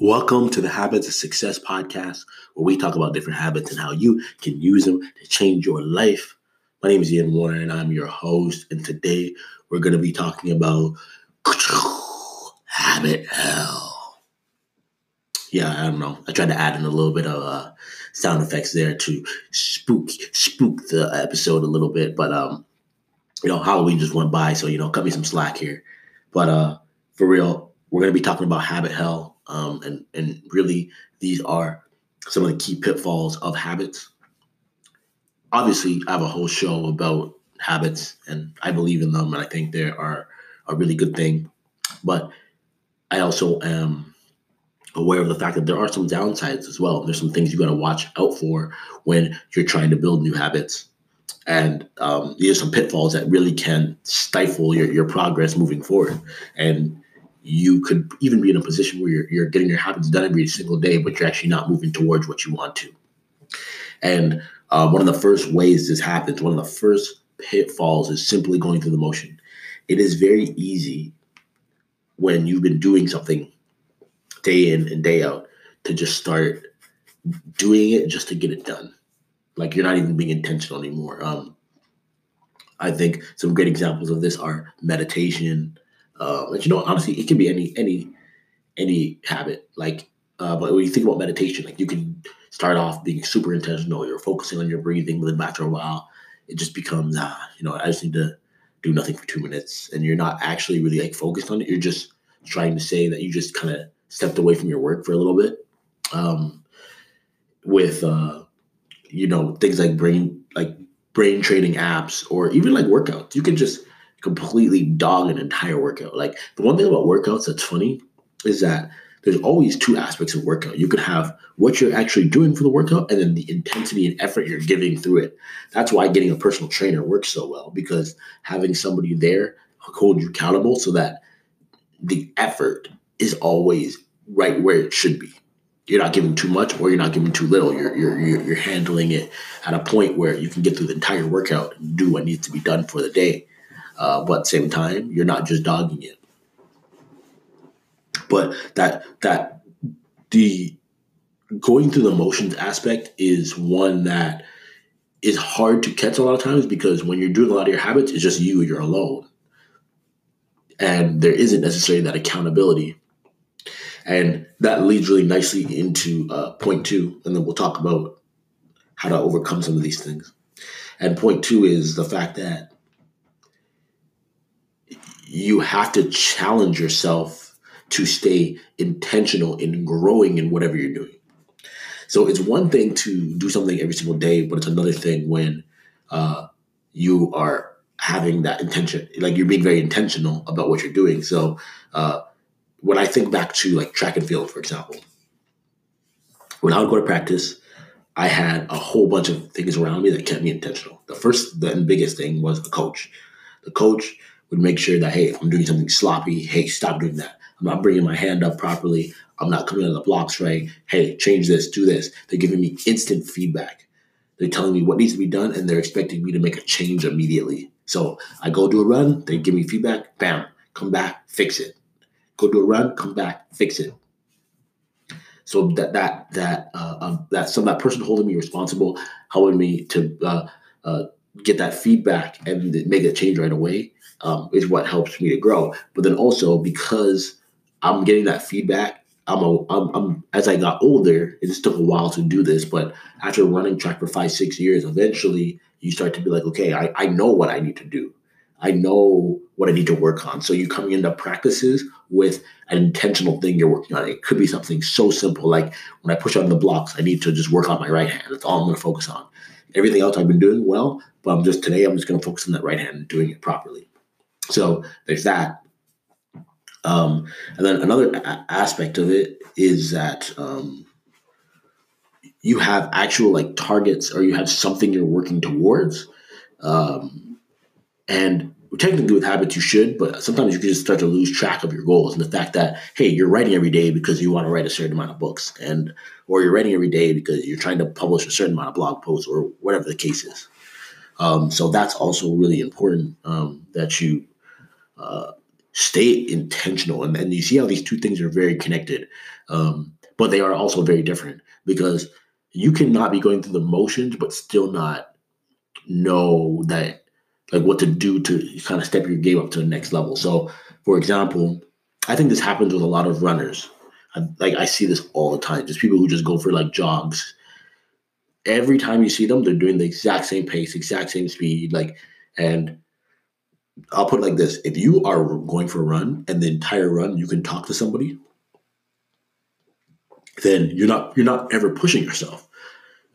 Welcome to the Habits of Success podcast, where we talk about different habits and how you can use them to change your life. My name is Ian Warner, and I'm your host. And today we're going to be talking about habit hell. Yeah, I don't know. I tried to add in a little bit of uh, sound effects there to spook spook the episode a little bit, but um, you know, Halloween just went by, so you know, cut me some slack here. But uh, for real, we're going to be talking about habit hell um, and and really, these are some of the key pitfalls of habits. Obviously, I have a whole show about habits, and I believe in them, and I think they are a really good thing. But I also am aware of the fact that there are some downsides as well. There's some things you got to watch out for when you're trying to build new habits. And um, there's some pitfalls that really can stifle your, your progress moving forward. And you could even be in a position where you're, you're getting your habits done every single day, but you're actually not moving towards what you want to. And uh, one of the first ways this happens, one of the first pitfalls is simply going through the motion. It is very easy when you've been doing something day in and day out to just start doing it just to get it done. Like you're not even being intentional anymore. Um, I think some great examples of this are meditation, uh, but you know, honestly, it can be any any any habit. Like, uh, but when you think about meditation, like you can start off being super intentional. You're focusing on your breathing, but then after a while, it just becomes, uh, you know, I just need to do nothing for two minutes, and you're not actually really like focused on it. You're just trying to say that you just kind of stepped away from your work for a little bit. Um, with uh, you know things like brain like brain training apps or even like workouts, you can just completely dog an entire workout. Like the one thing about workouts that's funny is that there's always two aspects of workout. You could have what you're actually doing for the workout and then the intensity and effort you're giving through it. That's why getting a personal trainer works so well because having somebody there hold you accountable so that the effort is always right where it should be. You're not giving too much or you're not giving too little. You're, you're, you're, you're handling it at a point where you can get through the entire workout and do what needs to be done for the day uh, but same time, you're not just dogging it. But that that the going through the motions aspect is one that is hard to catch a lot of times because when you're doing a lot of your habits, it's just you, you're alone. And there isn't necessarily that accountability. And that leads really nicely into uh, point two, and then we'll talk about how to overcome some of these things. And point two is the fact that you have to challenge yourself to stay intentional in growing in whatever you're doing. So it's one thing to do something every single day, but it's another thing when uh, you are having that intention, like you're being very intentional about what you're doing. So uh, when I think back to like track and field, for example, when I would go to practice, I had a whole bunch of things around me that kept me intentional. The first and biggest thing was the coach. The coach would make sure that, hey, I'm doing something sloppy, hey, stop doing that. I'm not bringing my hand up properly. I'm not coming on the blocks right. Hey, change this, do this. They're giving me instant feedback. They're telling me what needs to be done, and they're expecting me to make a change immediately. So I go do a run, they give me feedback, bam, come back, fix it. Go do a run, come back, fix it. So that that that uh, um, that some that person holding me responsible, helping me to uh, uh, get that feedback and make a change right away um, is what helps me to grow. But then also because I'm getting that feedback, I'm, a, I'm, I'm as I got older, it just took a while to do this. But after running track for five, six years, eventually you start to be like, okay, I, I know what I need to do. I know what I need to work on. So you're coming into practices with an intentional thing you're working on. It could be something so simple like when I push on the blocks, I need to just work on my right hand. That's all I'm going to focus on. Everything else I've been doing well, but I'm just today I'm just going to focus on that right hand and doing it properly. So there's that. Um, and then another a- aspect of it is that um, you have actual like targets or you have something you're working towards. Um, and technically with habits you should, but sometimes you can just start to lose track of your goals and the fact that hey, you're writing every day because you want to write a certain amount of books, and or you're writing every day because you're trying to publish a certain amount of blog posts or whatever the case is. Um, so that's also really important um, that you uh, stay intentional. And, and you see how these two things are very connected, um, but they are also very different because you cannot be going through the motions, but still not know that like what to do to kind of step your game up to the next level. So, for example, I think this happens with a lot of runners. I, like I see this all the time. Just people who just go for like jogs. Every time you see them, they're doing the exact same pace, exact same speed. Like, and I'll put it like this: if you are going for a run and the entire run you can talk to somebody, then you're not you're not ever pushing yourself.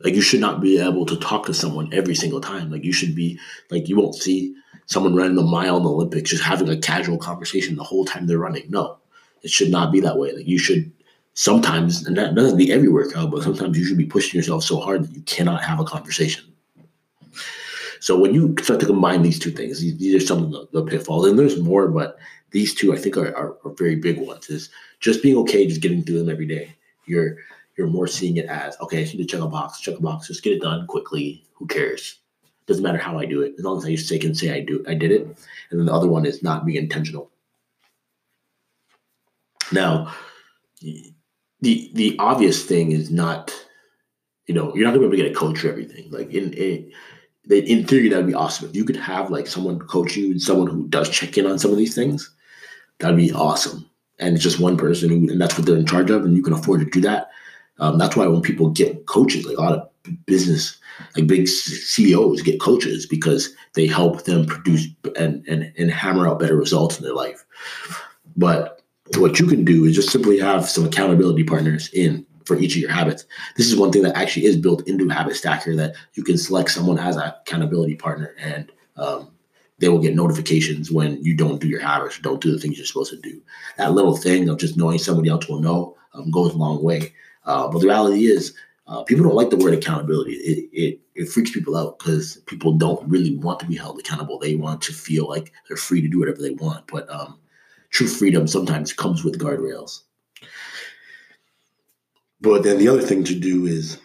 Like you should not be able to talk to someone every single time. Like you should be like you won't see someone running a mile in the Olympics just having a casual conversation the whole time they're running. No, it should not be that way. Like you should sometimes, and that doesn't be every workout, but sometimes you should be pushing yourself so hard that you cannot have a conversation. So when you start to combine these two things, these, these are some of the, the, pitfalls, and there's more, but these two I think are, are, are very big ones. Is just being okay, just getting through them every day. You're you're more seeing it as okay, I need to check a box, check a box, just get it done quickly. Who cares? Doesn't matter how I do it, as long as I just say can say I do I did it. And then the other one is not being intentional. Now, the the obvious thing is not, you know, you're not gonna be able to get a coach for everything. Like in, in in theory, that'd be awesome. If you could have like someone coach you and someone who does check in on some of these things, that'd be awesome. And it's just one person, and that's what they're in charge of, and you can afford to do that. Um, that's why when people get coaches, like a lot of business, like big CEOs get coaches because they help them produce and, and, and hammer out better results in their life. But what you can do is just simply have some accountability partners in for each of your habits. This is one thing that actually is built into Habit Stacker that you can select someone as an accountability partner and um, they will get notifications when you don't do your habits don't do the things you're supposed to do. That little thing of just knowing somebody else will know um, goes a long way. Uh, but the reality is, uh, people don't like the word accountability. It, it, it freaks people out because people don't really want to be held accountable. They want to feel like they're free to do whatever they want. But um, true freedom sometimes comes with guardrails. But then the other thing to do is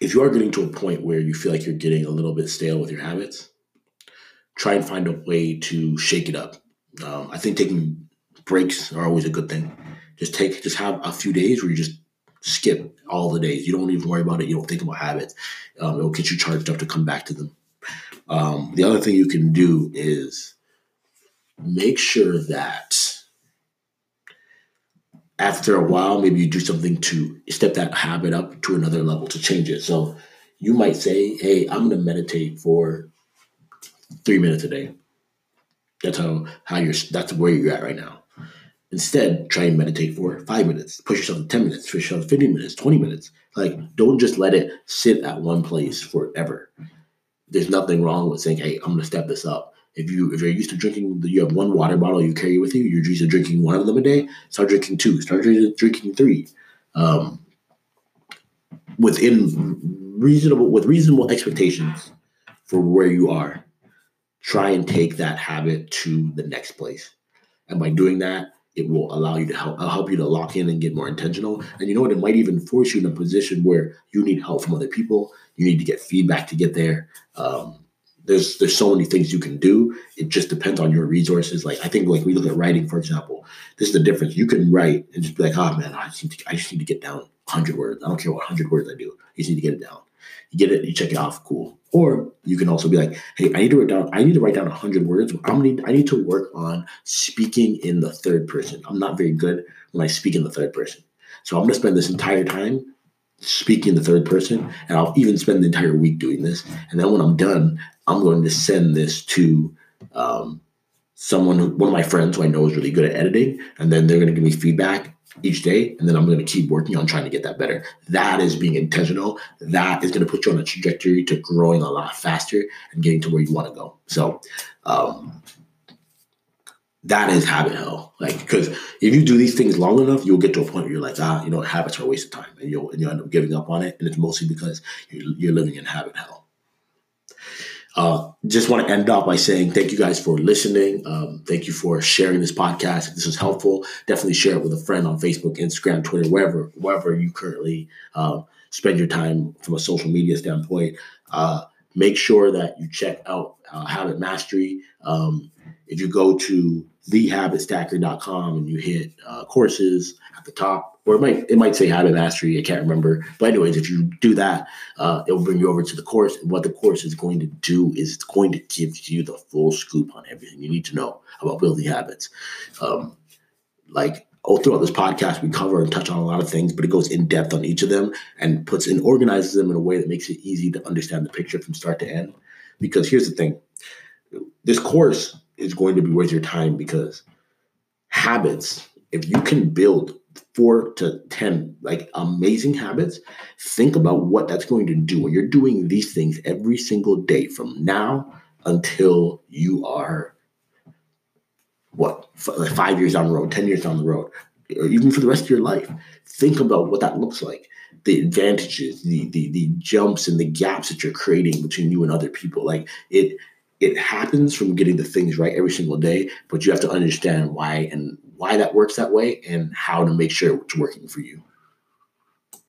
if you are getting to a point where you feel like you're getting a little bit stale with your habits, try and find a way to shake it up. Um, I think taking breaks are always a good thing. Just take, just have a few days where you just skip all the days. You don't even worry about it. You don't think about habits. Um, it will get you charged up to come back to them. Um, the other thing you can do is make sure that after a while, maybe you do something to step that habit up to another level to change it. So you might say, Hey, I'm going to meditate for three minutes a day. That's how, how you're, that's where you're at right now. Instead, try and meditate for five minutes. Push yourself to 10 minutes, push yourself to 15 minutes, 20 minutes. Like, don't just let it sit at one place forever. There's nothing wrong with saying, Hey, I'm to step this up if you if you're used to drinking, you have one water bottle you carry with you. You're used to drinking one of them a day. Start drinking two. Start drinking three. Um, within reasonable with reasonable expectations for where you are, try and take that habit to the next place. And by doing that, it will allow you to help help you to lock in and get more intentional. And you know what? It might even force you in a position where you need help from other people. You need to get feedback to get there. Um, there's there's so many things you can do. It just depends on your resources. Like I think like we look at writing, for example. This is the difference. You can write and just be like, oh man, I just need to, I just need to get down 100 words. I don't care what 100 words I do. You just need to get it down. You get it, you check it off, cool. Or you can also be like, hey, I need to write down, I need to write down 100 words. I'm need, I need to work on speaking in the third person. I'm not very good when I speak in the third person. So I'm to spend this entire time speaking in the third person, and I'll even spend the entire week doing this. And then when I'm done, I'm going to send this to um, someone, one of my friends who I know is really good at editing, and then they're going to give me feedback each day, and then I'm going to keep working on trying to get that better. That is being intentional. That is going to put you on a trajectory to growing a lot faster and getting to where you want to go. So, um, that is habit hell. Like, because if you do these things long enough, you'll get to a point where you're like, ah, you know, habits are a waste of time, and you'll and you end up giving up on it. And it's mostly because you're, you're living in habit hell. Uh, just want to end off by saying thank you guys for listening. Um, thank you for sharing this podcast. If this was helpful, definitely share it with a friend on Facebook, Instagram, Twitter, wherever wherever you currently uh, spend your time from a social media standpoint. Uh, make sure that you check out uh, Habit Mastery. Um, if you go to thehabitstacker.com and you hit uh, courses at the top, or it might it might say habit mastery. I can't remember, but anyways, if you do that, uh, it will bring you over to the course. And what the course is going to do is it's going to give you the full scoop on everything you need to know about building habits. Um, like all throughout this podcast, we cover and touch on a lot of things, but it goes in depth on each of them and puts and organizes them in a way that makes it easy to understand the picture from start to end. Because here's the thing this course is going to be worth your time because habits, if you can build four to 10 like amazing habits, think about what that's going to do when you're doing these things every single day from now until you are what five years down the road, 10 years down the road, or even for the rest of your life. Think about what that looks like. The advantages, the the the jumps and the gaps that you're creating between you and other people. Like it it happens from getting the things right every single day, but you have to understand why and why that works that way and how to make sure it's working for you.